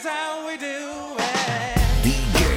is how we do it. DJ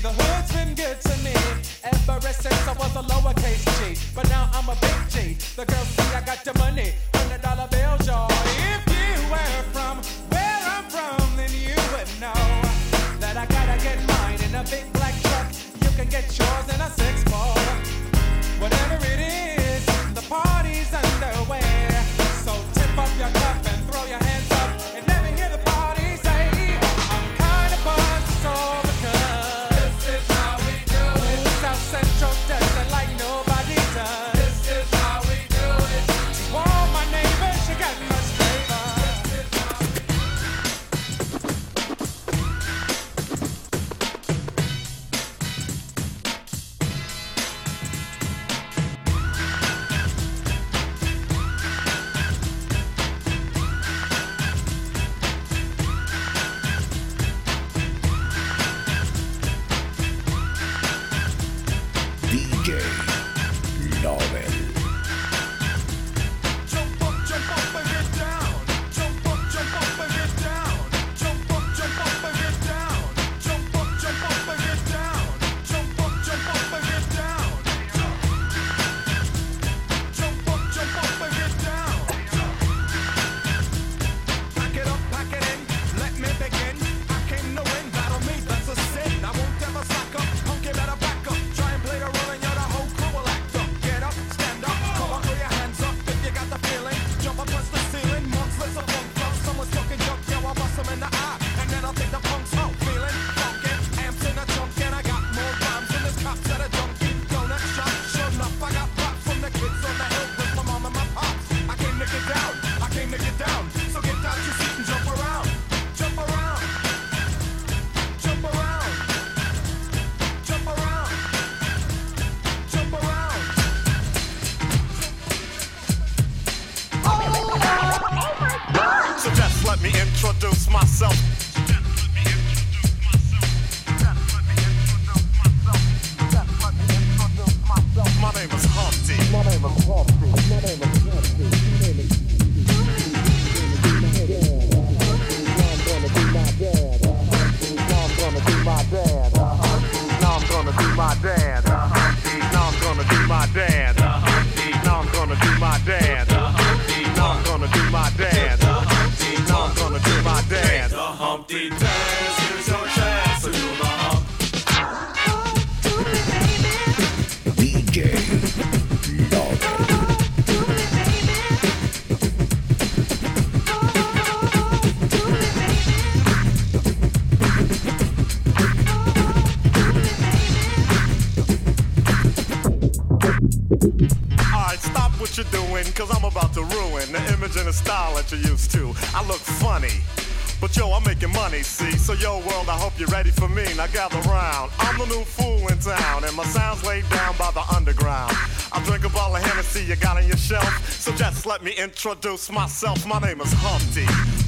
the hood's been good to me ever since I was a lowercase g. But now I'm a big G. The girls see I got the money. yo world, I hope you're ready for me. Now gather round. I'm the new fool in town, and my sound's laid down by the underground. I drink a bottle of Hennessy you got on your shelf, so just let me introduce myself. My name is Humpty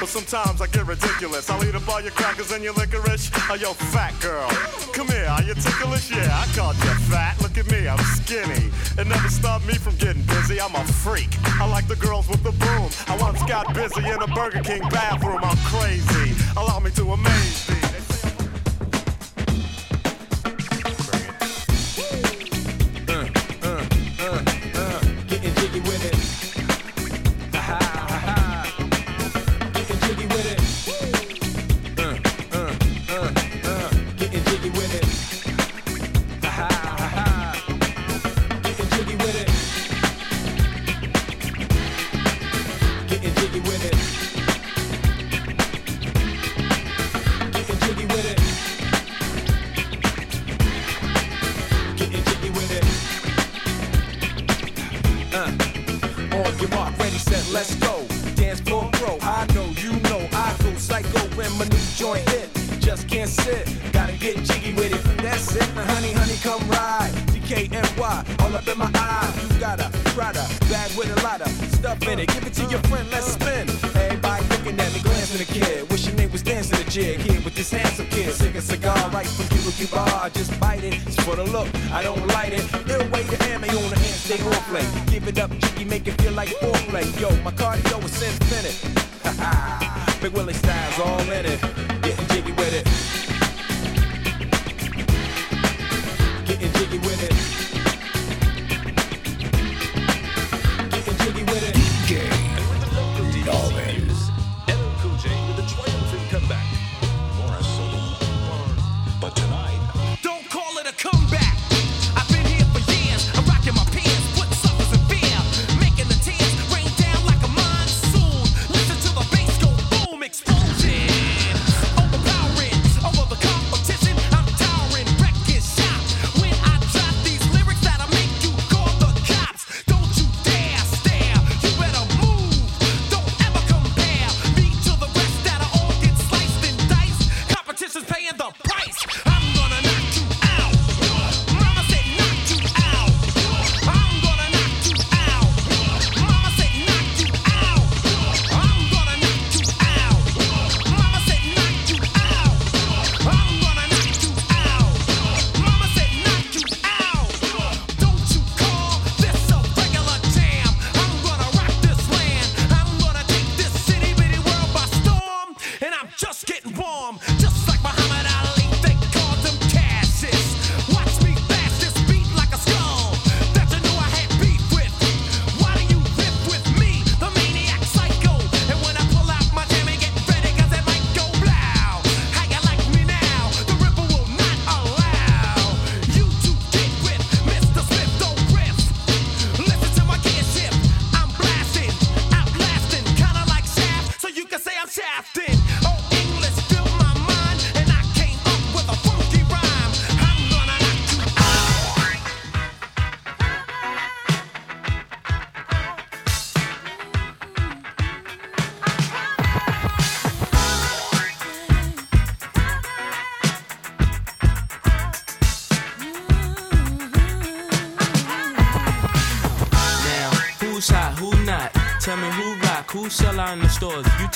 But sometimes I get ridiculous. I'll eat up all your crackers and your licorice. Oh, yo, fat girl. Come here, are you ticklish? Yeah, I called you fat. Look at me, I'm skinny. It never stopped me from getting busy. I'm a freak. I like the girls with the boom. I once got busy in a Burger King bathroom. I'm crazy. Allow me to amaze thee.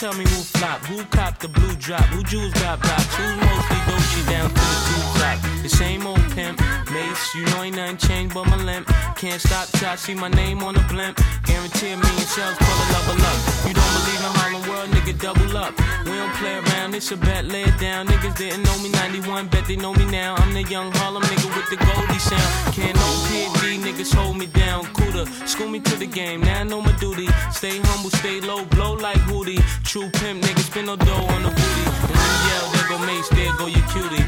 Tell me who flop, who cop the blue drop, who jewels got blocks, who's mostly Dolce down to the blue top. The same old pimp, Mase, you know ain't nothing changed but my limp. Can't stop till I see my name on the blimp. Guarantee a million shells full of level up. You don't believe in Harlem World, nigga, double up. We don't play around, it's a bet, lay it down. Niggas didn't know me 91, bet they know me now. I'm the young Harlem nigga with the Goldie sound. Can't no PD, niggas hold me down. Cooler, school me to the game, now I know my duty. Stay humble, stay low, blow like Hootie. True pimp, niggas spend no dough on the booty. And when you yell, there go Mase, there go your cutie.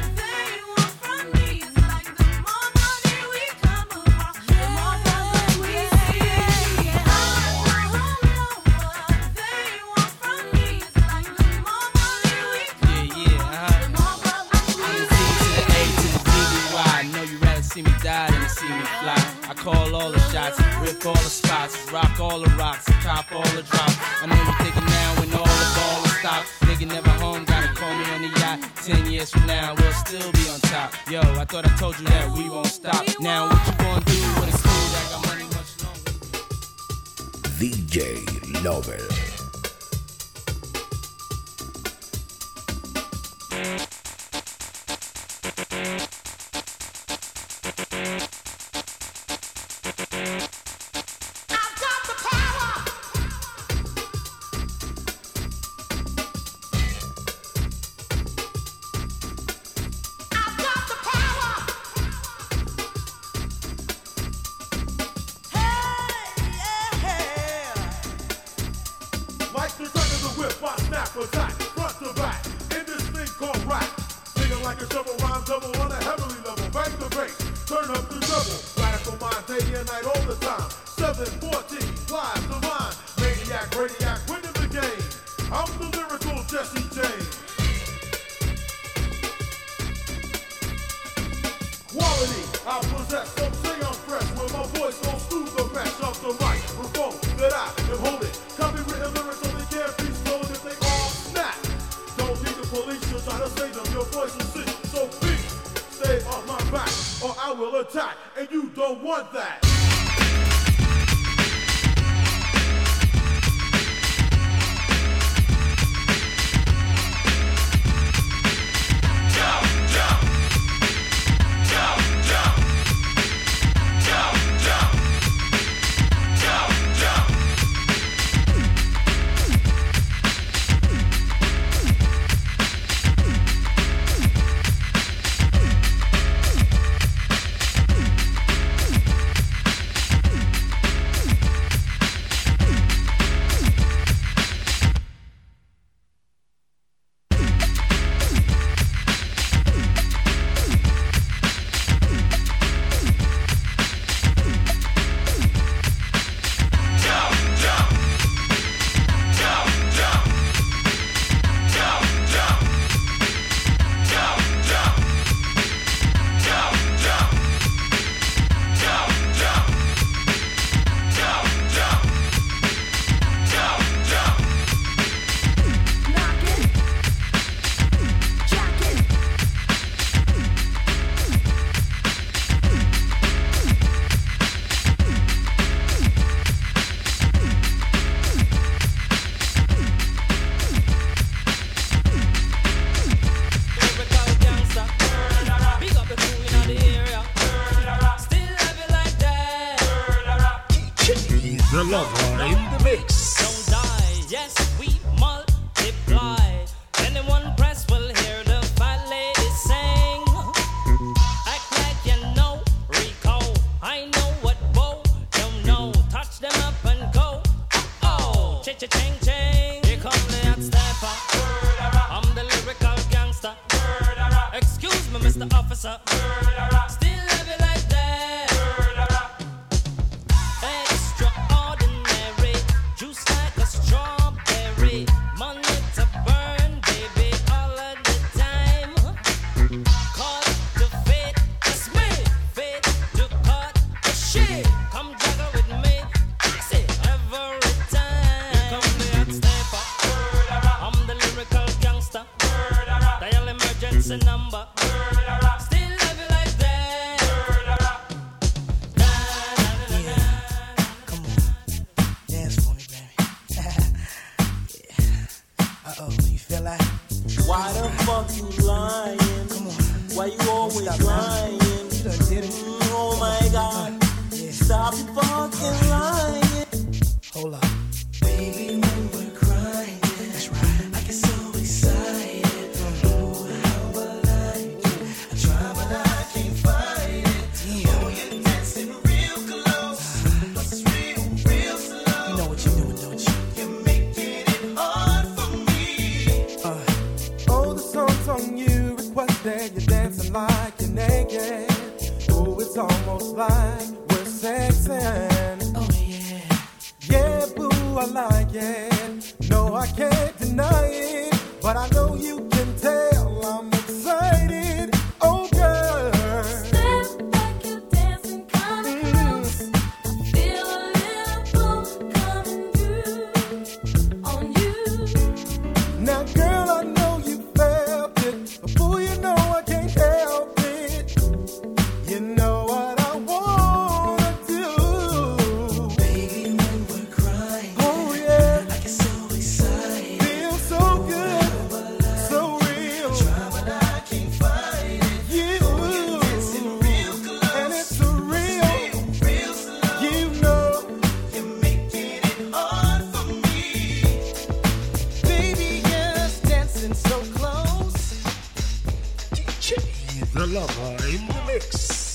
I call all the shots, rip all the spots, rock all the rocks, top all the drops. I know you're thinking now when all the ball stop. Nigga never home, gotta call me on the yacht. Ten years from now, we'll still be on top. Yo, I thought I told you that we won't stop. We now, what you gonna do when it's cool? I got money much longer. DJ Lover. I will attack, and you don't want that. Hold up. Lover in the mix.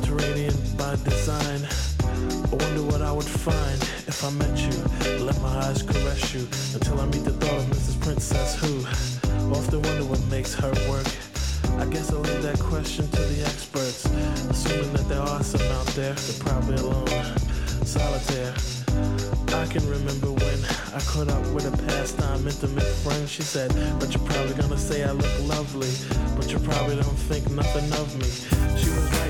Subterranean by design. I wonder what I would find if I met you. Let my eyes caress you until I meet the thought of Mrs. Princess who often wonder what makes her work. I guess I'll leave that question to the experts. Assuming that there are some out there, they're probably alone. Solitaire. I can remember when I caught up with a pastime intimate friend. She said, But you're probably gonna say I look lovely, but you probably don't think nothing of me. She was right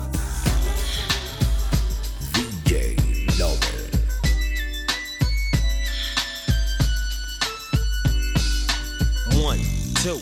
One, two,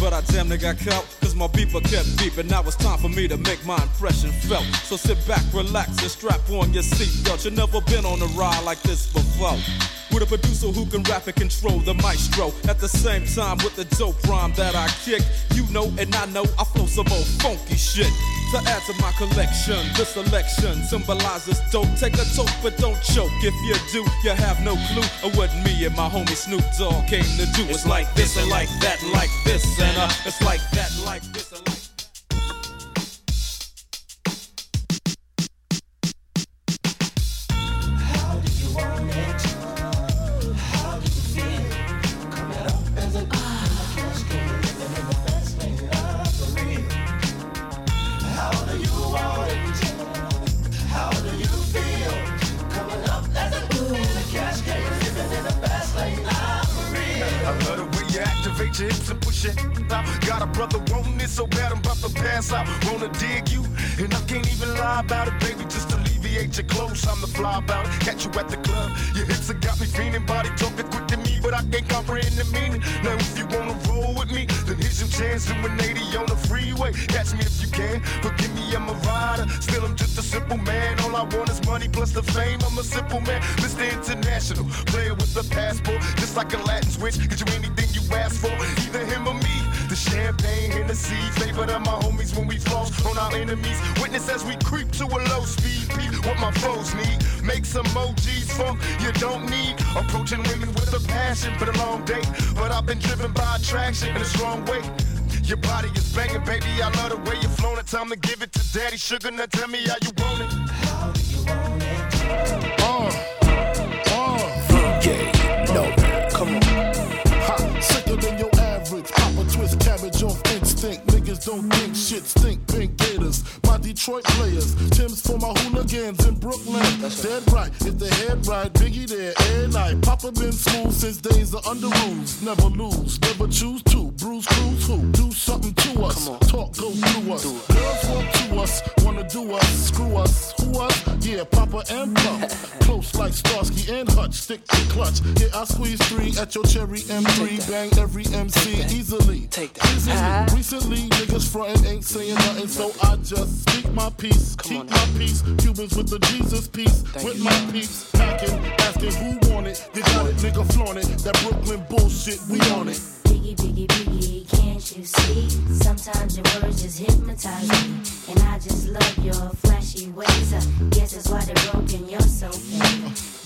But I damn near got caught, cause my beeper kept beeping. Now it's time for me to make my impression felt. So sit back, relax, and strap on your seatbelt. You've never been on a ride like this before. With a producer who can rap and control the maestro. At the same time, with the dope rhyme that I kick. You know, and I know I flow some old funky shit. To add to my collection, this selection symbolizes dope. Take a toke, but don't choke. If you do, you have no clue of what me and my homie Snoop Dogg came to do. It's like this and like that, like this, and it's like that, like this, and like don't think shit stink. Pink Detroit players. Timbs for my hooligans in Brooklyn. Dead right. If the head right, Biggie there every night. Papa been smooth since days of Underoos. Never lose. Never choose to. Bruce Cruz who? Do something to us. Talk go through us. Girls want to us. Wanna do us. Screw us. Who us? Yeah, Papa and Puff. Close like Starsky and Hutch. Stick to clutch. Yeah, I squeeze three at your cherry M3. Bang every MC easily. Take that. Easily. Recently, niggas frontin' ain't saying nothing, so I just speak my peace. Keep my peace. Cubans with the Jesus peace. with my peace, Packing, asking who want it. You got it, nigga, flaunt it. That Brooklyn bullshit, we on it. Biggie, biggie, biggie, can't you see? Sometimes your words just hypnotize me. And I just love your flashy ways. I guess that's why they're broken, you're so fake.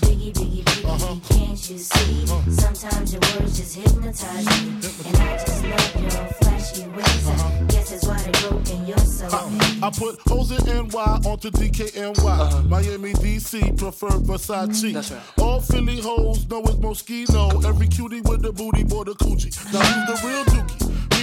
Biggie, biggie, biggie, uh-huh. can't you see? Uh-huh. Sometimes your words just hypnotize me. And I just love your flashy ways. I uh-huh. guess that's why they're broken, you're so fake. Uh, I put hoes in NY onto DKNY. Miami, DC, prefer Versace. That's right. All Philly hoes know it's Moschino. Every cutie with the booty, boy, the coochie. Now who's the real dookie?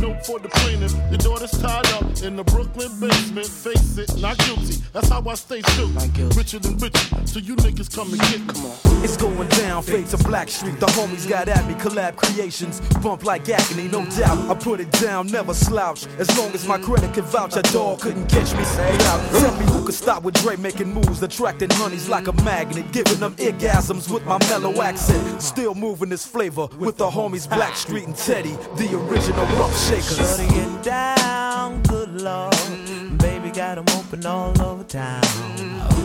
note for the plaintiff. Your daughter's tied up in the Brooklyn basement. Face it, not guilty. That's how I stay true. Richer than richer, so you niggas come and get come on. It's going down, fade to Blackstreet. The homies got at me, collab creations. Bump like agony, no doubt. I put it down, never slouch. As long as my credit can vouch, a dog couldn't catch me. Say out. Tell me who could stop with Dre making moves, attracting honeys like a magnet, giving them orgasms with my mellow accent. Still moving this flavor with the homies Blackstreet and Teddy, the original rough shakers. Shutting it down, good lord. Baby got 'em open all over town.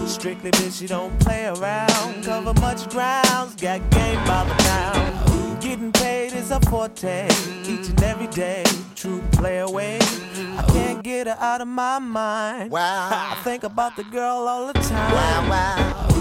Strictly bitch, you don't play around. Cover much grounds, got game by the pound. Getting paid is a forte, each and every day. True play away. I can't get her out of my mind. Wow. I think about the girl all the time. Wow, wow.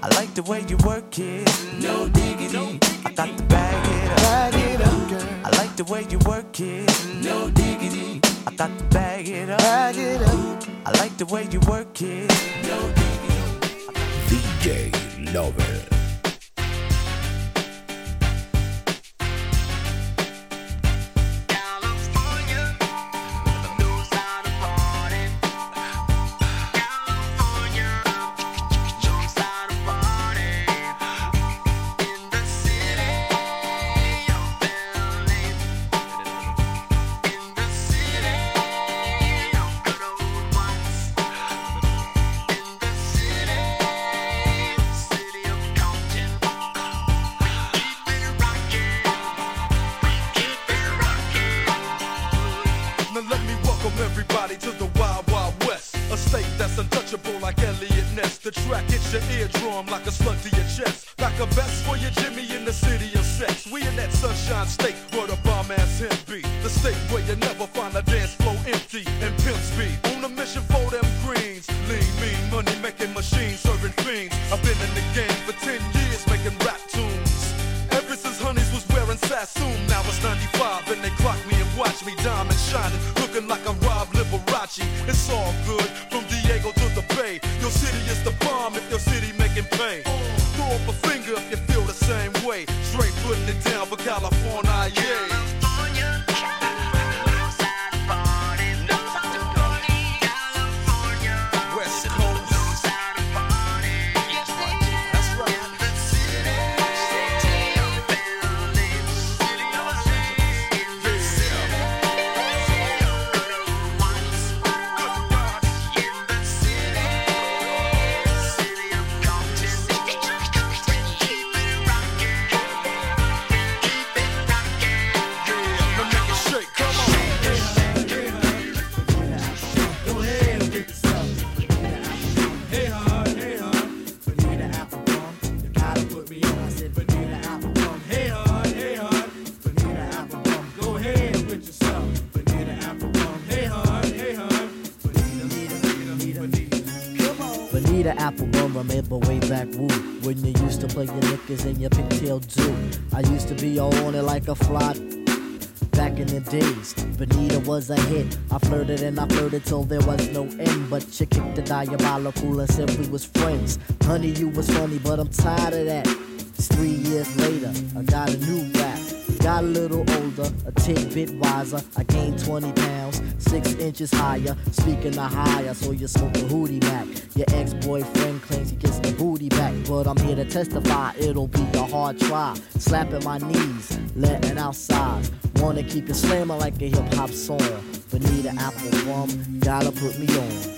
I like the way you work it. No diggity. I got to bag it up. Bag it up, girl. I like the way you work it. No diggity. I got to bag it up. Bag it up. I like the way you work it. No diggity. DJ Lover. Sunshine state where the Bonita Applebum, remember way back woo When you used to play your knickers and your pigtail too. I used to be all on it like a fly Back in the days, Bonita was a hit. I flirted and I flirted till there was no end. But you kicked the diabolical and said we was friends. Honey, you was funny, but I'm tired of that. It's three years later, I got a new rap. Got a little older, a tidbit wiser. I gained 20 pounds, six inches higher. Speaking of higher, so you smoke a hootie mac. Your ex-boyfriend claims he gets the booty back, but I'm here to testify it'll be a hard try. Slapping my knees, letting out sighs. Wanna keep it slamming like a hip hop song. But need an apple Applebum, gotta put me on.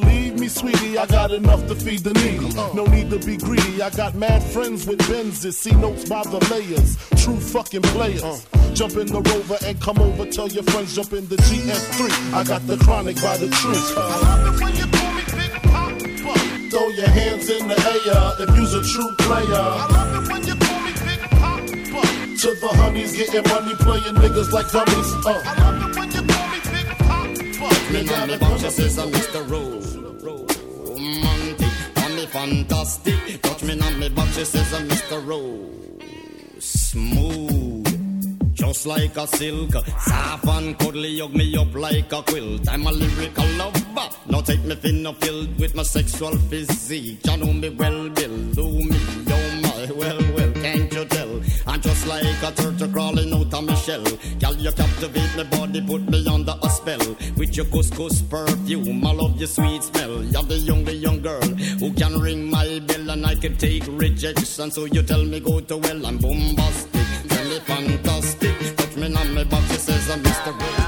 believe me, sweetie, I got enough to feed the needy. No need to be greedy. I got mad friends with Benzes, see notes by the layers. True fucking players. Jump in the rover and come over. Tell your friends, jump in the GS3. I got the chronic by the tree. Throw your hands in the air if you's a true player. I love it when you call me Big Papa. To the honeys getting money, playing niggas like dummies. Uh. I love it when you call me Big Papa. Me and the bouncers is a Mr. Rose fantastic. Touch me on me back, she says, uh, Mr. Rose, smooth. Just like a silk, soft and cuddly, hug me up like a quilt. I'm a lyrical lover. Now take me thin or filled with my sexual physique. You know me well, Bill. Do me, you my well. And just like a turtle crawling out of my shell, girl, you captivate my body, put me under a spell. With your couscous perfume, I love your sweet smell. You're the only young girl who can ring my bell, and I can take rejection. So you tell me go to well, I'm bombastic, tell me fantastic. Touch me on my back, she says I'm Mr.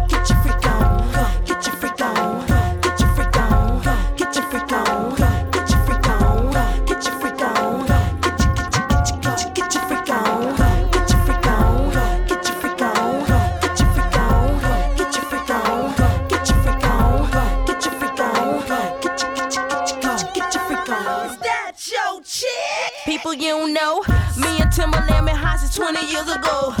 20 years ago.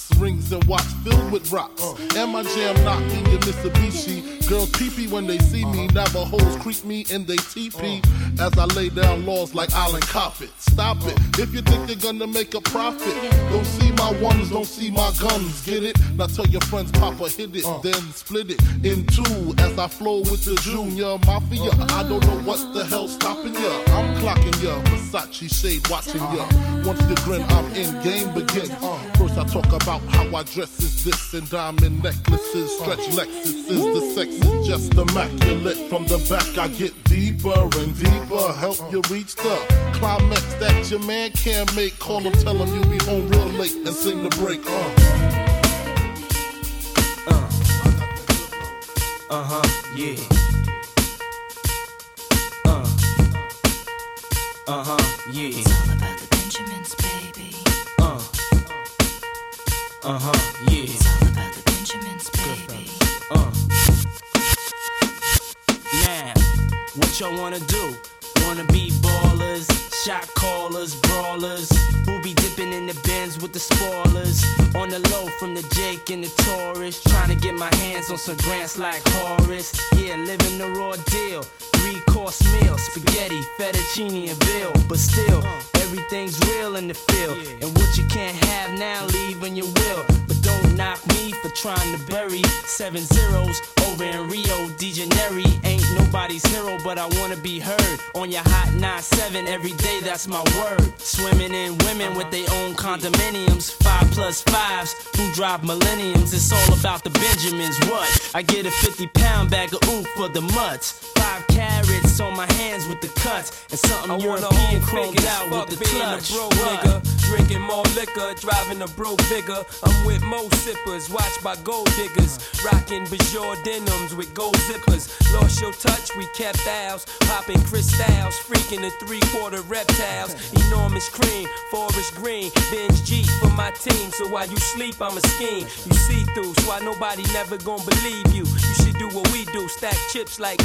Rings and watch filled with rocks. And my jam knocking your Mitsubishi. Girls pee when they see me. Navajos creep me in they teepee. As I lay down laws like Island Coppet. Stop it. If you think you're gonna make a profit, don't see my ones, don't see my guns. Get it? Now tell your friends, Papa hit it, then split it in two. As I flow with the Junior Mafia. I don't know what the hell's stopping ya. I'm clocking ya. Versace shade watching ya. Once you grin, I'm in. Game begins. First I talk about how I dress is this and diamond necklaces, stretch Lexuses. The sex is just immaculate. From the back I get deeper and deeper. Help you reach the climax that your man can't make. Call him, tell him you be home real late and sing the break. Uh. Uh huh, yeah. Uh. Uh huh, yeah. Uh huh, yeah. It's all about the Benjamins, baby. Uh. Now, what y'all wanna do? Wanna be shot callers, brawlers, who be dipping in the Benz with the spoilers. On the low from the Jake and the Taurus, trying to get my hands on some grants like Horace. Yeah, living the raw deal. Three course meal, spaghetti, fettuccine, and bill. But still, uh. everything's real in the field. And what you can't have now, leave when you will. But knock me for trying to bury seven zeros over in Rio de Janeiro. Ain't nobody's hero, but I wanna be heard on your hot 9-7 every day. That's my word. Swimming in women with their own condominiums, five plus fives who drive millenniums. It's all about the Benjamins. What? I get a 50 pound bag of oof for the mutts. Five carats on my hands with the cuts, and something I European chromed out with the clutch. a broke nigga, drinking more liquor, driving a broke bigger. I'm with mo sippers, watched by gold diggers, rocking Bajor denims with gold zippers. Lost your touch, we kept ours, popping crystals, freaking the three quarter reptiles. Enormous cream, forest green, binge G for my team. So while you sleep, I'm a scheme. You see through, so why nobody never gonna believe you. You should do what we do, stack chips like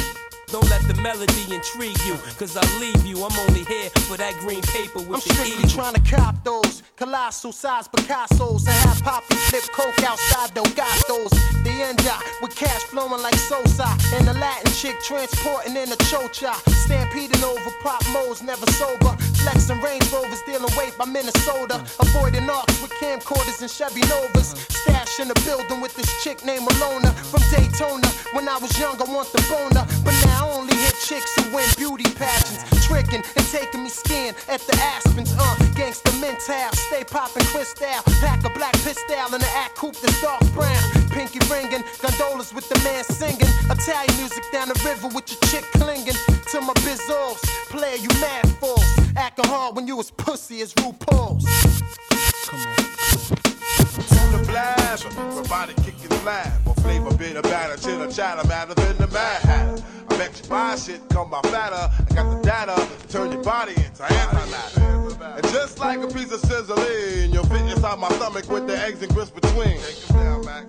Don't let the melody intrigue you, cause I leave you. I'm only here for that green paper with I'm the strictly eagle. trying to cop those colossal size Picasso's and have Poppy flip coke outside Delgados. The end Enda with cash flowing like Sosa and the Latin chick transporting in a chocha. Stampeding over pop modes, never sober. Flexing Range Rovers, dealing weight by Minnesota. Avoiding arcs with camcorders and Chevy Novas. Stash in the building with this chick named Alona from Daytona. When I was young, I want the boner, but now only hit chicks who win beauty pageants. Tricking and taking me skin at the Aspens. Uh, gangsta mental, stay popping crystal. Pack a black pistol in the act coupe that's dark brown. Pinky ringing, gondolas with the man singing. Italian music down the river with your chick clinging to my bizzles. Player, you mad fools. Acting hard when you was pussy as RuPaul's. Come on blast, everybody kicking flat. Or flavor bitter batter, chitter chatter, matter than the mad hatter. I bet you buy shit, come by fatter. I got the data turn your body into antimatter. And just like a piece of sizzling, you'll fit inside my stomach with the eggs and grits between.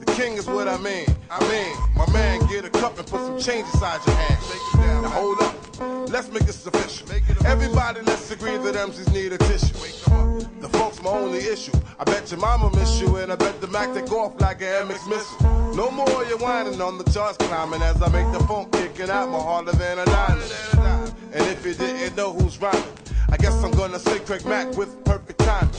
The king is what I mean. I mean, my man, get a cup and put some change inside your hand. Now hold up, let's make this official. Everybody, let's agree that MCs need a tissue. The folks my only issue. I bet your mama miss you, and I bet the Mac take off like an MX missile. No more you whining on the charts climbing as I make the funk kicking out more harder than a diamond. And if you didn't know who's rhyming, I guess I'm gonna say Craig Mack with perfect timing.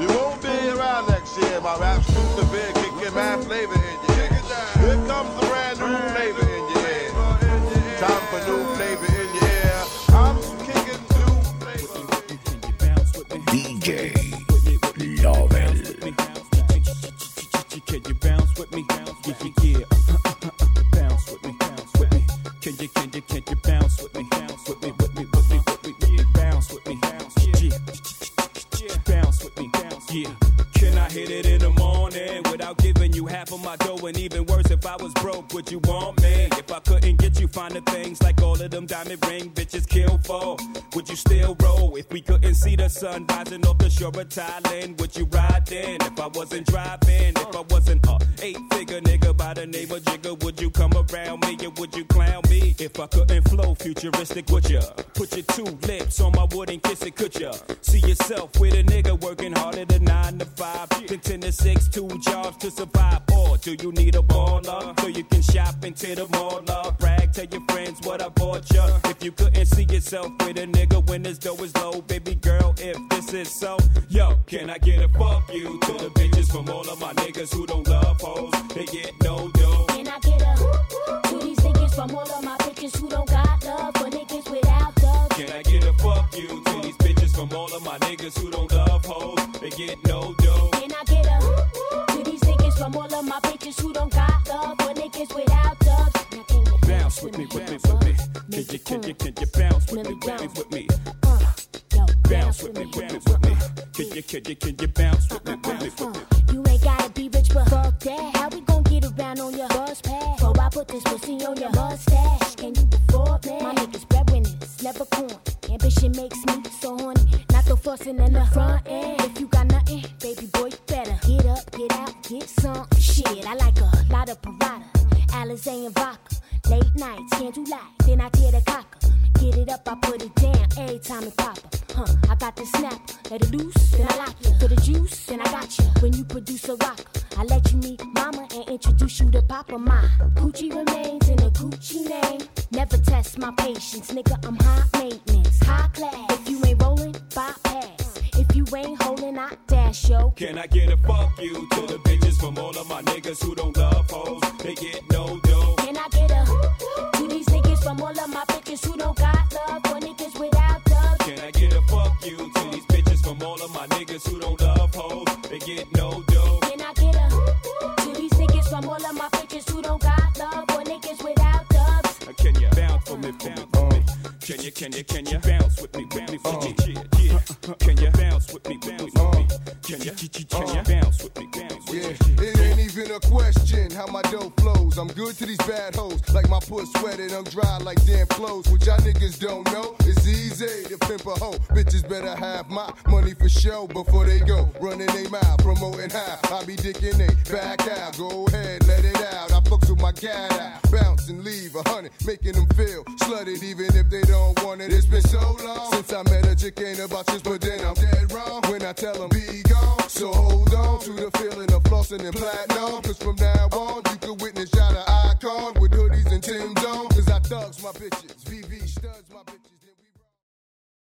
You won't be around next year. My rap rap's the severe, kicking mad flavor in your ear. Here comes the brand new flavor in your ear. Time for new flavor DJ Lobel. Can you bounce with me? Yeah, yeah, yeah. Uh-uh, uh-uh, bounce with me, bounce with me. Can you, can you, can you bounce with me? Bounce with me, with me, with me, with me. Bounce with me, bounce. Yeah. Bounce with me, bounce. Yeah. Can I hit it in the morning without giving you half of my dough? And even worse, if I was broke, would you want me? If I couldn't get you finer things like all of them diamond ring bitches kill for, would you still roll? If we couldn't see the sun rising off the shore of Thailand, would you ride then? If I wasn't driving, if I wasn't a eight figure nigga by the name of Jigga, would you come around me or would you? If I couldn't flow futuristic, would ya? Put your two lips on my wood and kiss it, could ya? See yourself with a nigga working harder than nine to five, then ten to six, two jobs to survive. Or do you need a baller so you can shop into the mall? Love, brag, tell your friends what I bought ya. If you couldn't see yourself with a nigga when his dough is low, baby girl, if this is so, yo, can I get a fuck you to the bitches from all of my niggas who don't love hoes? They get no dough. From all of my bitches who don't got love for niggas without love? Can I get a fuck you to these bitches from all of my niggas who don't love hoes? They get no dough. Can I get a to these niggas from all of my bitches who don't got love for niggas without? Now Bounce with me, with me, with me. Can you, can you, can you bounce with me, with me, with me? Bounce with me, with me, with me. Can you, can you, can you bounce with me, with me, with me? You ain't gotta be rich, but fuck that. Around on your bus pass? So I put this pussy on your mustache. Can you afford me? My niggas breadwinners, never corn. Ambition makes me so horny. Not the fussing in the front end. If you got nothing, baby boy, you better get up, get out, get some shit. I like a lot of Prada, Alizé and vodka. Late nights, candlelight, then I tear the cocker. Get it up, I put it down every time it pop. Huh, I got the snap, let it loose, then I lock you. For the juice, then I got you. When you produce a rocker, I let you meet introduce you to papa. My Gucci remains in a Gucci name. Never test my patience, nigga, I'm high maintenance, high class. If you ain't rolling, bypass. If you ain't holding, I dash yo. Can I get a fuck you to the bitches from all of my niggas who don't Bitches better have my money for show before they go. Running they mouth, promoting how I be dicking they back out. Go ahead, let it out. I fucks with my cat out, bounce and leave a hundred, making them feel slutted even if they don't want it. It's been so long since I met a chick ain't about but then